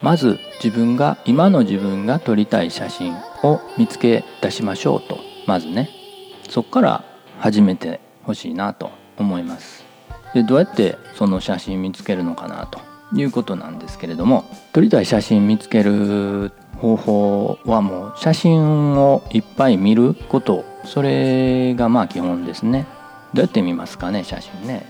まず自分が今の自分が撮りたい写真を見つけ出しましょうと。まずね。そこから始めてほしいなと思います。でどうやってその写真見つけるのかなということなんですけれども。撮りたい写真見つける方法はもう写真をいっぱい見ること。それがまあ基本ですね。どうやって見ますかね写真ね、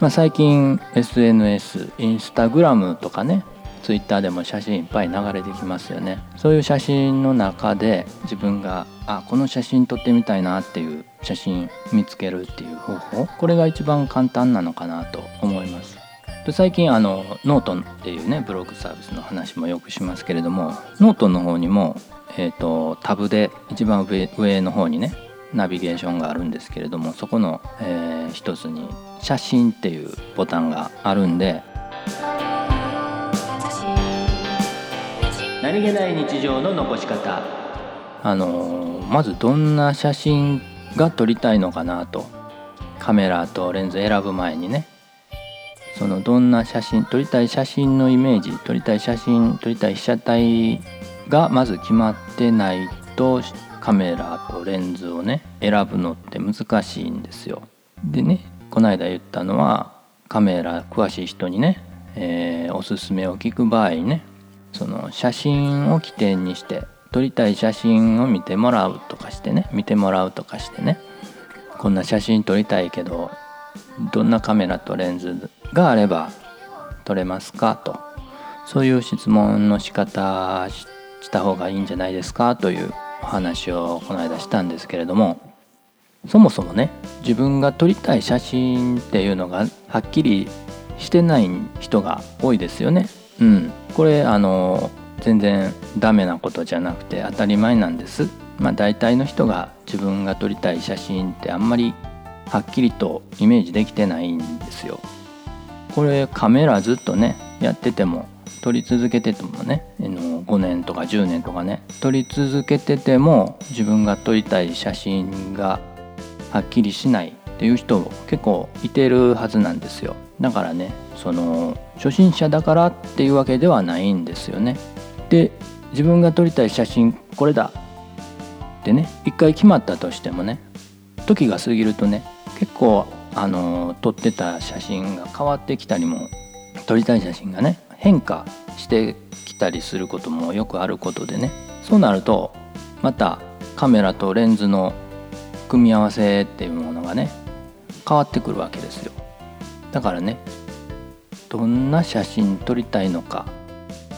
まあ、最近 SNS インスタグラムとかね。ツイッターでも写真いっぱい流れてきますよね。そういう写真の中で自分があこの写真撮ってみたいなっていう写真見つけるっていう方法これが一番簡単なのかなと思います。最近あのノートっていうねブログサービスの話もよくしますけれどもノートの方にも、えーと、タブで一番上上の方にねナビゲーションがあるんですけれどもそこの、えー、一つに「写真」っていうボタンがあるんで何気ない日常の残し方。あのまずどんな写真が撮りたいのかなと。カメラとレンズ選ぶ前にね。そのどんな写真撮りたい写真のイメージ撮りたい写真撮りたい被写体がまず決まってないとカメラとレンズをね選ぶのって難しいんですよ。でねこの間言ったのはカメラ詳しい人にね、えー、おすすめを聞く場合ねその写真を起点にして撮りたい写真を見てもらうとかしてね見てもらうとかしてねこんな写真撮りたいけどどんなカメラとレンズがあれば撮れますかとそういう質問の仕方した方がいいんじゃないですかというお話をこの間したんですけれどもそもそもね自分が撮りたい写真っていうのがはっきりしてない人が多いですよね。うん、これあの全然ダメなことじゃなくて当たり前なんです。まあ、大体の人が自分が撮りたい写真ってあんまりはっきりとイメージできてないんですよ。これカメラずっとねやってても撮り続けててもね5年とか10年とかね撮り続けてても自分が撮りたい写真がはっきりしないっていう人結構いてるはずなんですよだからねその初心者だからっていうわけではないんですよね。で自分が撮りたい写真これだ。ってね一回決まったとしてもね時が過ぎるとね結構あの撮ってた写真が変わってきたりも撮りたい写真がね変化してきたりすることもよくあることでね。そうなるとまたカメラとレンズの組み合わせっていうものがね変わってくるわけですよ。だからねどんな写真撮りたいのか。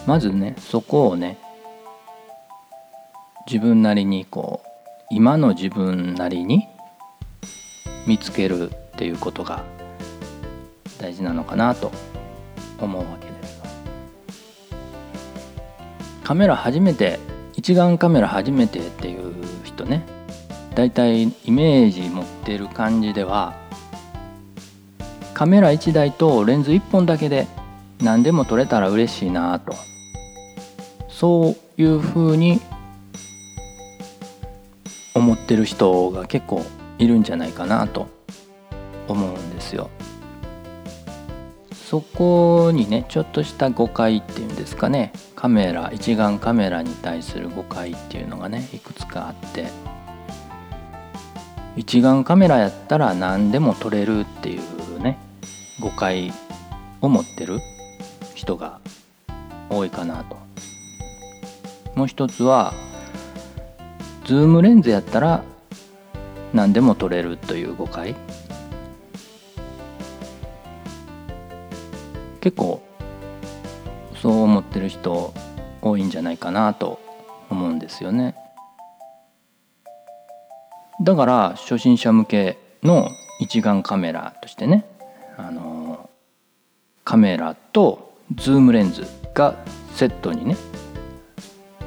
まずねそこをね自分なりにこう今の自分なりに見つけるっていうことが大事なのかなと思うわけです。カメラ初めて一眼カメラ初めてっていう人ねだいたいイメージ持ってる感じではカメラ1台とレンズ1本だけで何でも撮れたら嬉しいなと。そういうふうに思ってる人が結構いるんじゃないかなと。思うんですよ。そこにねちょっとした誤解っていうんですかね。カメラ一眼カメラに対する誤解っていうのがねいくつかあって。一眼カメラやったら何でも撮れるっていう誤解を持ってる人が多いかなと。もう一つはズームレンズやったら何でも撮れるという誤解結構そう思ってる人多いんじゃないかなと思うんですよねだから初心者向けの一眼カメラとしてねあのカメラとズームレンズがセットにね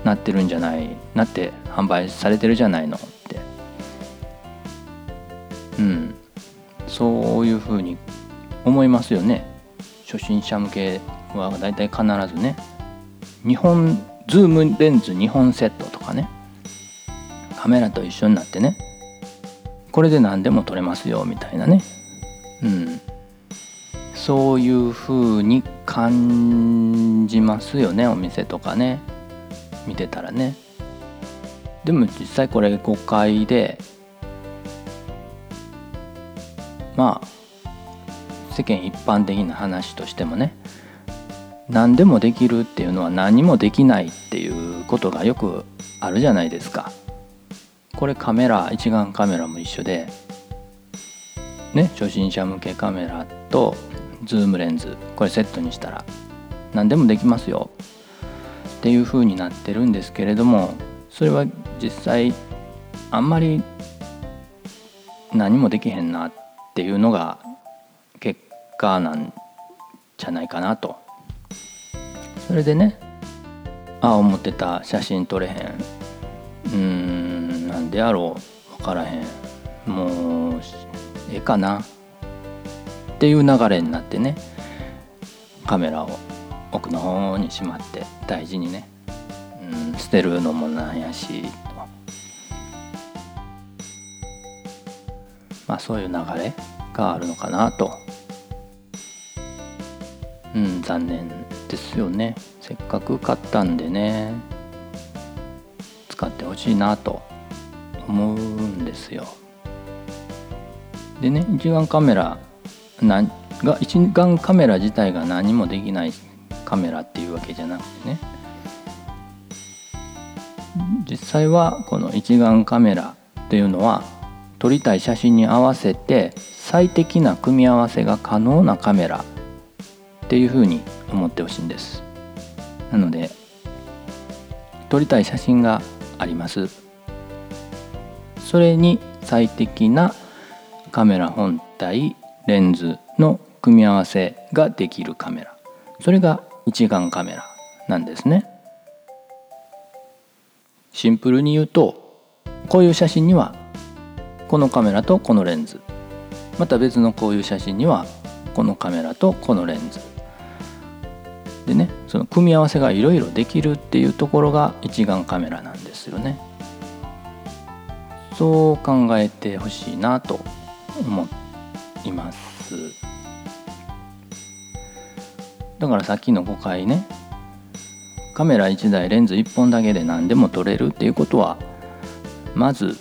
なってるんじゃないなって販売されてるじゃないのって。うん。そういうふうに思いますよね。初心者向けはだいたい必ずね日本ズームレンズ2本セットとかねカメラと一緒になってねこれで何でも撮れますよみたいなね。うん。そういうふうに感じますよねお店とかね見てたらねでも実際これ誤解でまあ世間一般的な話としてもね何でもできるっていうのは何もできないっていうことがよくあるじゃないですか。これカメラ一眼カメラも一緒でね初心者向けカメラとズームレンズこれセットにしたら何でもできますよ。っていう風になってるんですけれどもそれは実際あんまり何もできへんなっていうのが結果なんじゃないかなと。それでねああ思ってた写真撮れへん。うーんなんでやろう。分からへん。もうええかな。っていう流れになってねカメラを奥の方にしまって大事にね、うん、捨てるのもなんやしまあそういう流れがあるのかなと。うん残念ですよね。せっかく買ったんでね使ってほしいなと思うんですよ。でね一眼カメラなが一眼カメラ自体が何もできないカメラっていうわけじゃなくてね。実際はこの一眼カメラっていうのは撮りたい写真に合わせて最適な組み合わせが可能なカメラっていうふうに思ってほしいんです。なので撮りたい写真があります。それに最適なカメラ本体レンズの組み合わせができるカメラ。それが一眼カメラなんですね。シンプルに言うとこういう写真にはこのカメラとこのレンズ。また別のこういう写真にはこのカメラとこのレンズ。でねその組み合わせがいろいろできるっていうところが一眼カメラなんですよね。そう考えてほしいなと思います。だからさっきの誤解ね。カメラ1台レンズ1本だけで何でも撮れるっていうことはまず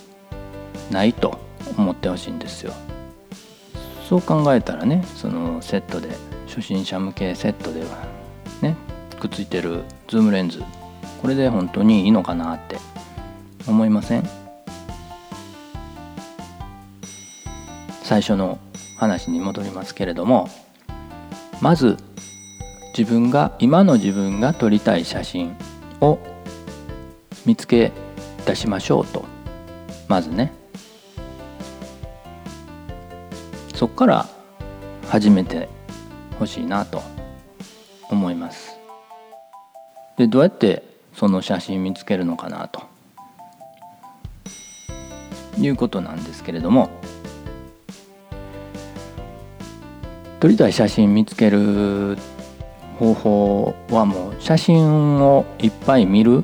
ないと思ってほしいんですよ。そう考えたらねそのセットで初心者向けセットではねくっついてるズームレンズこれで本当にいいのかなって思いません？最初の話に戻りますけれどもまず自分が今の自分が撮りたい写真を見つけ出しましょうと。まずね。そこから始めてほしいなと思います。でどうやってその写真見つけるのかなということなんですけれども撮りたい写真見つける方法はもう写真をいっぱい見る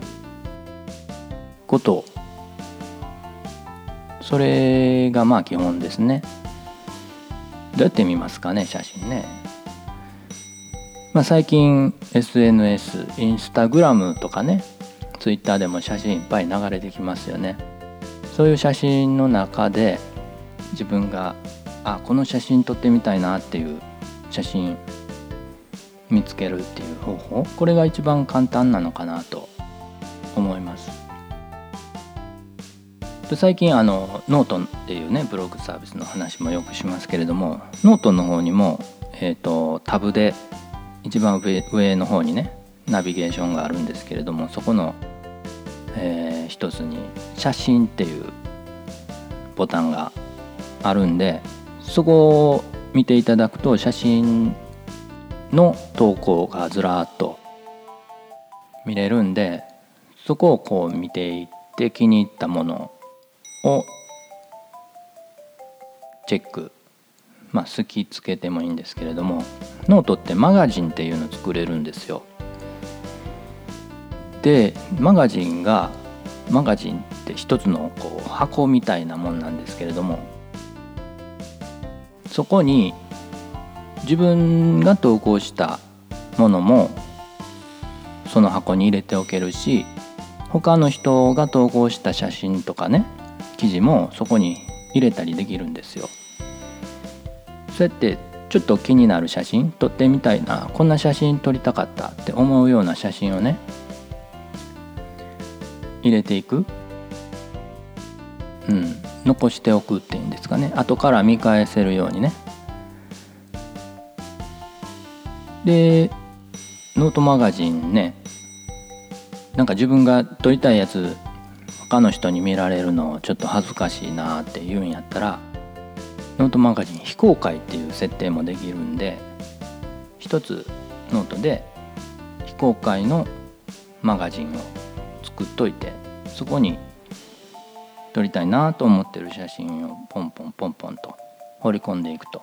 こと。それがまあ基本ですね。どうやって見ますかね写真ね。まあ最近 SNS インスタグラムとかねツイッターでも写真いっぱい流れてきますよね。そういう写真の中で自分があこの写真撮ってみたいなっていう写真見つけるっていう方法？これが一番簡単なのかなと思います。最近あのノートっていうねブログサービスの話もよくしますけれどもノートの方にも、えーと、タブで一番上上の方にねナビゲーションがあるんですけれどもそこの、えー、一つに「写真」っていうボタンがあるんでそこを見ていただくと写真の投稿がずらっと見れるんでそこをこう見ていって気に入ったものをチェックまあ好きつけてもいいんですけれどもノートってマガジンっていうの作れるんですよ。でマガジンがマガジンって一つのこう箱みたいなもんなんですけれどもそこに自分が投稿したものもその箱に入れておけるし他の人が投稿した写真とかね記事もそこに入れたりできるんですよ。そうやってちょっと気になる写真撮ってみたいなこんな写真撮りたかったって思うような写真をね入れていく、うん、残しておくっていうんですかね。後から見返せるようにね。でノートマガジンね。なんか自分が撮りたいやつ他の人に見られるのちょっと恥ずかしいなって言うんやったらノートマガジン非公開っていう設定もできるんで一つノートで非公開のマガジンを作っといてそこに撮りたいなと思ってる写真をポンポンポンポンと放り込んでいくと。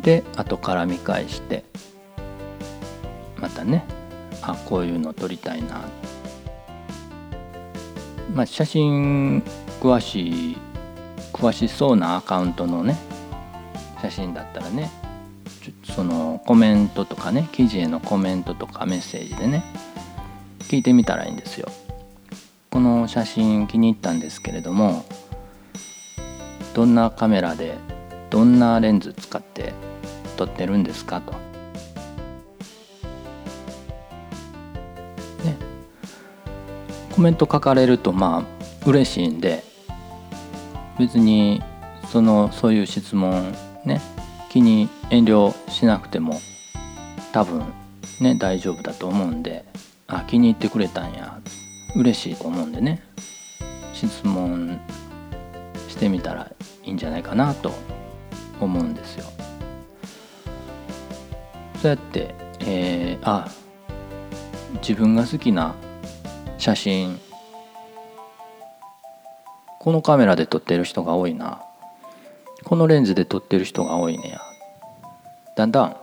で後から見返して。またね。あこういうの撮りたいな。まあ写真詳しい詳しそうなアカウントのね写真だったらねちょそのコメントとかね記事へのコメントとかメッセージでね聞いてみたらいいんですよ。この写真気に入ったんですけれどもどんなカメラでどんなレンズ使って撮ってるんですかと。ねコメント書かれるとまあ嬉しいんで別にそのそういう質問ね気に遠慮しなくても多分ね大丈夫だと思うんであ気に入ってくれたんや嬉しいと思うんでね。質問してみたらいいんじゃないかなと思うんですよ。そうやって、えー、あ自分が好きな写真。このカメラで撮ってる人が多いな。このレンズで撮ってる人が多いねや。だんだん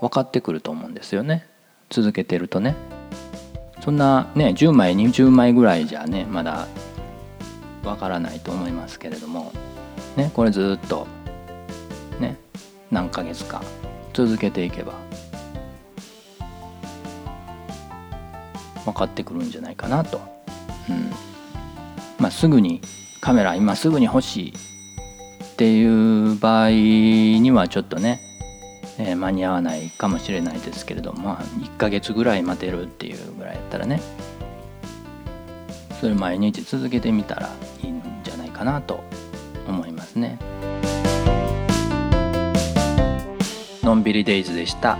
分かってくると思うんですよね。続けてるとね。そんなね10枚20枚ぐらいじゃねまだわからないと思いますけれどもねこれずっとね何ヶ月か続けていけば分かってくるんじゃないかなと、うん。まあ、すぐにカメラ今すぐに欲しいっていう場合にはちょっとねえー、間に合わないかもしれないですけれども、まあ、1ヶ月ぐらい待てるっていうぐらいやったらねそれ毎日続けてみたらいいんじゃないかなと思いますね。のんびりデイズでした。